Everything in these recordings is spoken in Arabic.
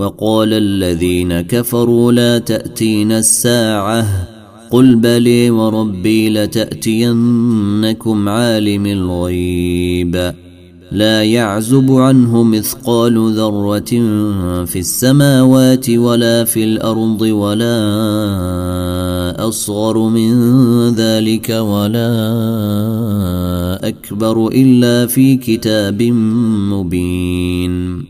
وقال الذين كفروا لا تاتين الساعة. قل بلي وربي لتأتينكم عالم الغيب. لا يعزب عنه مثقال ذرة في السماوات ولا في الأرض ولا أصغر من ذلك ولا أكبر إلا في كتاب مبين.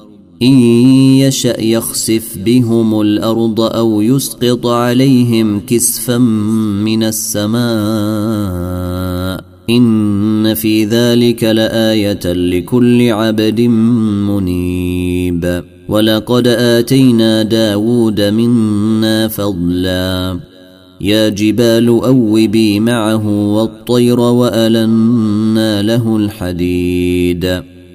إن يشأ يخسف بهم الأرض أو يسقط عليهم كسفا من السماء إن في ذلك لآية لكل عبد منيب. ولقد آتينا داود منا فضلا. يا جبال أوبي معه والطير وألنا له الحديد.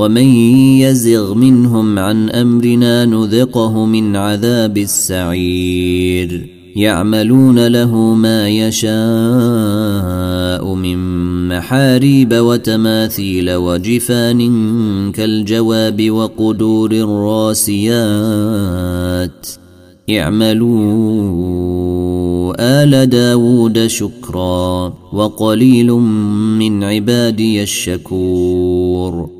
ومن يزغ منهم عن امرنا نذقه من عذاب السعير يعملون له ما يشاء من محاريب وتماثيل وجفان كالجواب وقدور الراسيات اعملوا آل داود شكرا وقليل من عبادي الشكور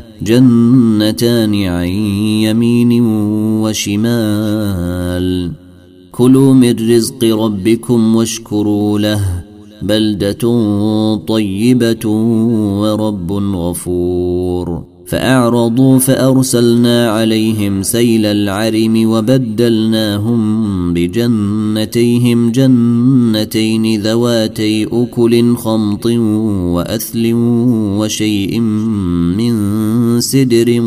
جنتان عن يمين وشمال. كلوا من رزق ربكم واشكروا له بلدة طيبة ورب غفور. فأعرضوا فأرسلنا عليهم سيل العرم وبدلناهم بجنتيهم جنتين ذواتي أكل خمط وأثل وشيء من سدر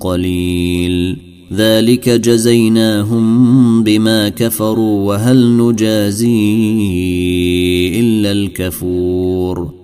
قليل. ذلك جزيناهم بما كفروا وهل نجازي إلا الكفور.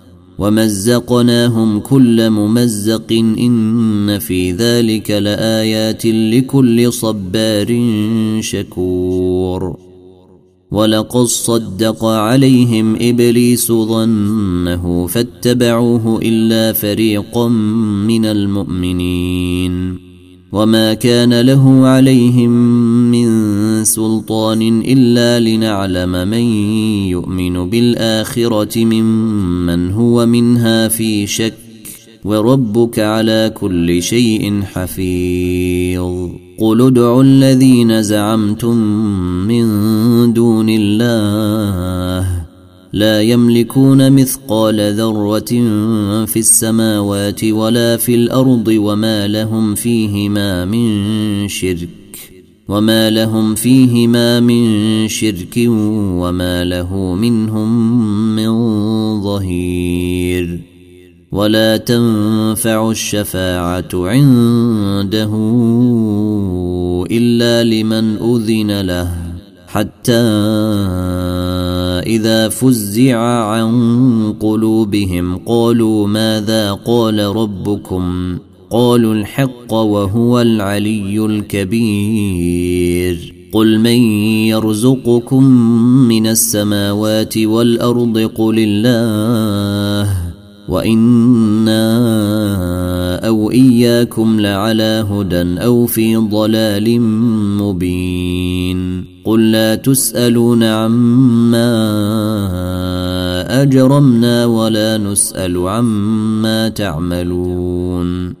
ومزقناهم كل ممزق إن في ذلك لآيات لكل صبار شكور. ولقد صدق عليهم إبليس ظنه فاتبعوه إلا فريقا من المؤمنين. وما كان له عليهم من سلطان إلا لنعلم من يؤمن بالآخرة ممن هو منها في شك وربك على كل شيء حفيظ. قل ادعوا الذين زعمتم من دون الله لا يملكون مثقال ذرة في السماوات ولا في الأرض وما لهم فيهما من شرك. وما لهم فيهما من شرك وما له منهم من ظهير ولا تنفع الشفاعه عنده الا لمن اذن له حتى اذا فزع عن قلوبهم قالوا ماذا قال ربكم قالوا الحق وهو العلي الكبير. قل من يرزقكم من السماوات والأرض قل الله وإنا أو إياكم لعلى هدى أو في ضلال مبين. قل لا تسألون عما أجرمنا ولا نسأل عما تعملون.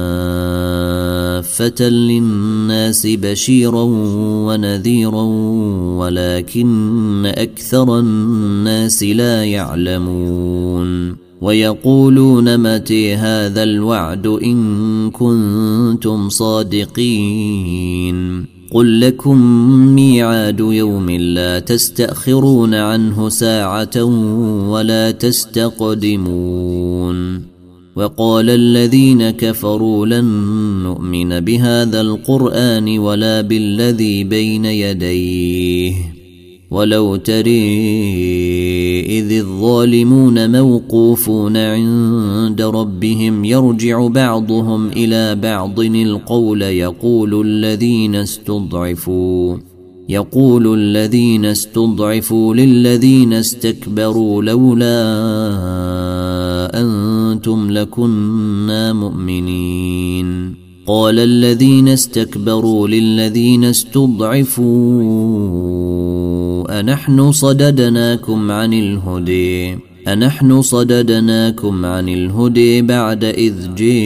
كافة للناس بشيرا ونذيرا ولكن أكثر الناس لا يعلمون ويقولون متى هذا الوعد إن كنتم صادقين قل لكم ميعاد يوم لا تستأخرون عنه ساعة ولا تستقدمون وقال الذين كفروا لن نؤمن بهذا القرآن ولا بالذي بين يديه. ولو تري إذ الظالمون موقوفون عند ربهم يرجع بعضهم إلى بعض القول يقول الذين استضعفوا. يقول الذين استضعفوا للذين استكبروا لولا أنتم لكنا مؤمنين. قال الذين استكبروا للذين استضعفوا أنحن صددناكم عن الهدي أنحن صددناكم عن الهدي بعد إذ جيءكم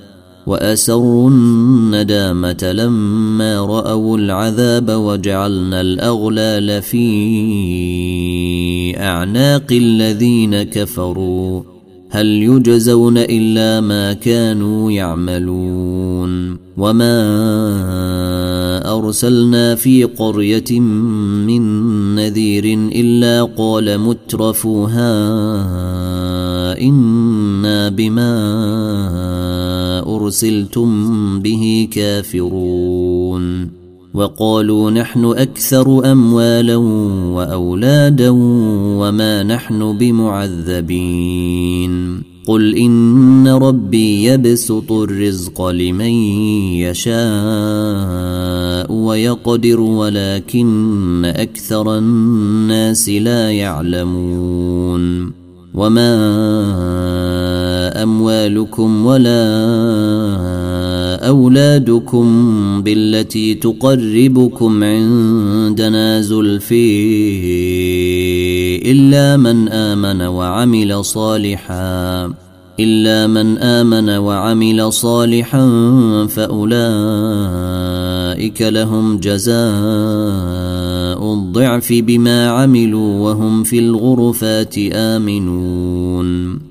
وأسروا الندامة لما رأوا العذاب وجعلنا الأغلال في أعناق الذين كفروا. هل يجزون إلا ما كانوا يعملون. وما أرسلنا في قرية من نذير إلا قال مترفوها إنا بما أرسلتم به كافرون وقالوا نحن أكثر أموالا وأولادا وما نحن بمعذبين قل إن ربي يبسط الرزق لمن يشاء ويقدر ولكن أكثر الناس لا يعلمون وما أموالكم ولا أولادكم بالتي تقربكم عندنا زلفي إلا من آمن وعمل صالحا إلا من آمن وعمل صالحا فأولئك لهم جزاء الضعف بما عملوا وهم في الغرفات آمنون.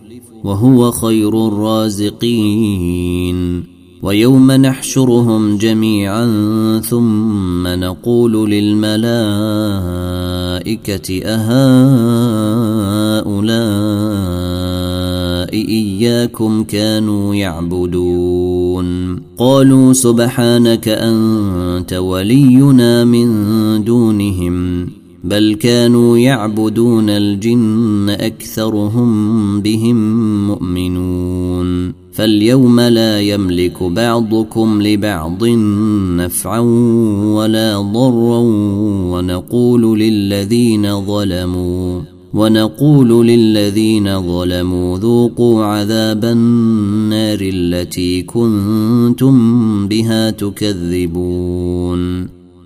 وهو خير الرازقين. ويوم نحشرهم جميعا ثم نقول للملائكة أهؤلاء إياكم كانوا يعبدون. قالوا سبحانك أنت ولينا من دونهم. بل كانوا يعبدون الجن أكثرهم بهم مؤمنون. فاليوم لا يملك بعضكم لبعض نفعا ولا ضرا ونقول للذين ظلموا ونقول للذين ظلموا ذوقوا عذاب النار التي كنتم بها تكذبون.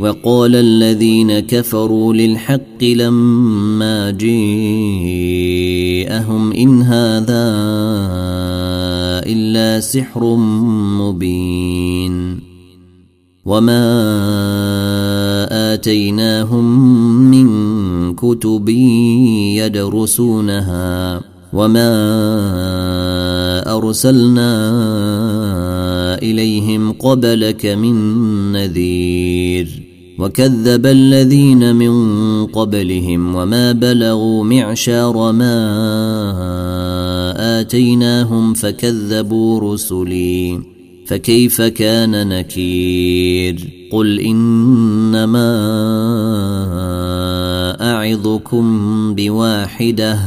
وقال الذين كفروا للحق لما جيءهم إن هذا إلا سحر مبين وما آتيناهم من كتب يدرسونها وما أرسلنا إليهم قبلك من نذير وكذب الذين من قبلهم وما بلغوا معشار ما آتيناهم فكذبوا رسلي. فكيف كان نكير؟ قل إنما أعظكم بواحدة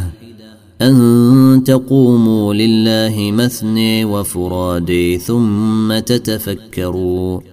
أن تقوموا لله مثني وفرادي ثم تتفكروا.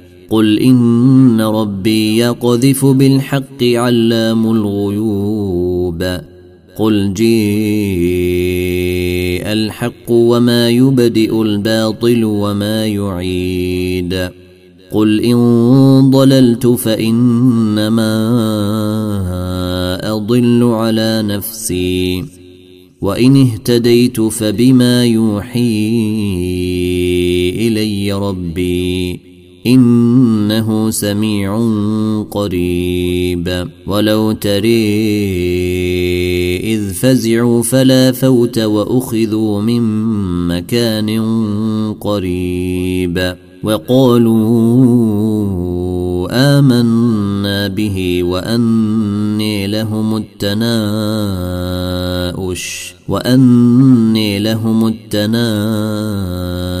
قل ان ربي يقذف بالحق علام الغيوب قل جيء الحق وما يبدئ الباطل وما يعيد قل ان ضللت فانما اضل على نفسي وان اهتديت فبما يوحي الي ربي إنه سميع قريب. ولو تري إذ فزعوا فلا فوت وأخذوا من مكان قريب. وقالوا آمنا به وأني لهم التناؤش. وأني لهم التناؤش.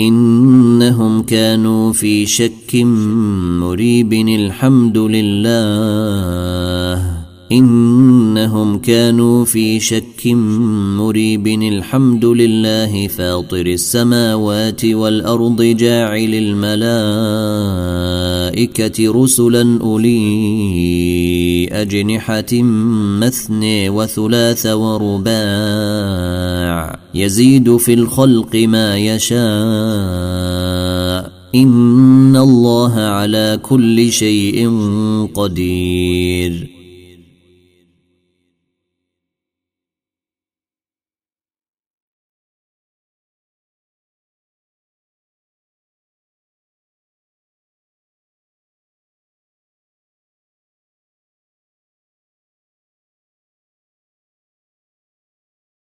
إنهم كانوا في شك مريب الحمد لله إنهم كانوا في شك مريب الحمد لله فاطر السماوات والأرض جاعل الملائكة رسلا أولي أجنحة مثني وثلاث ورباع. يزيد في الخلق ما يشاء. إن الله على كل شيء قدير.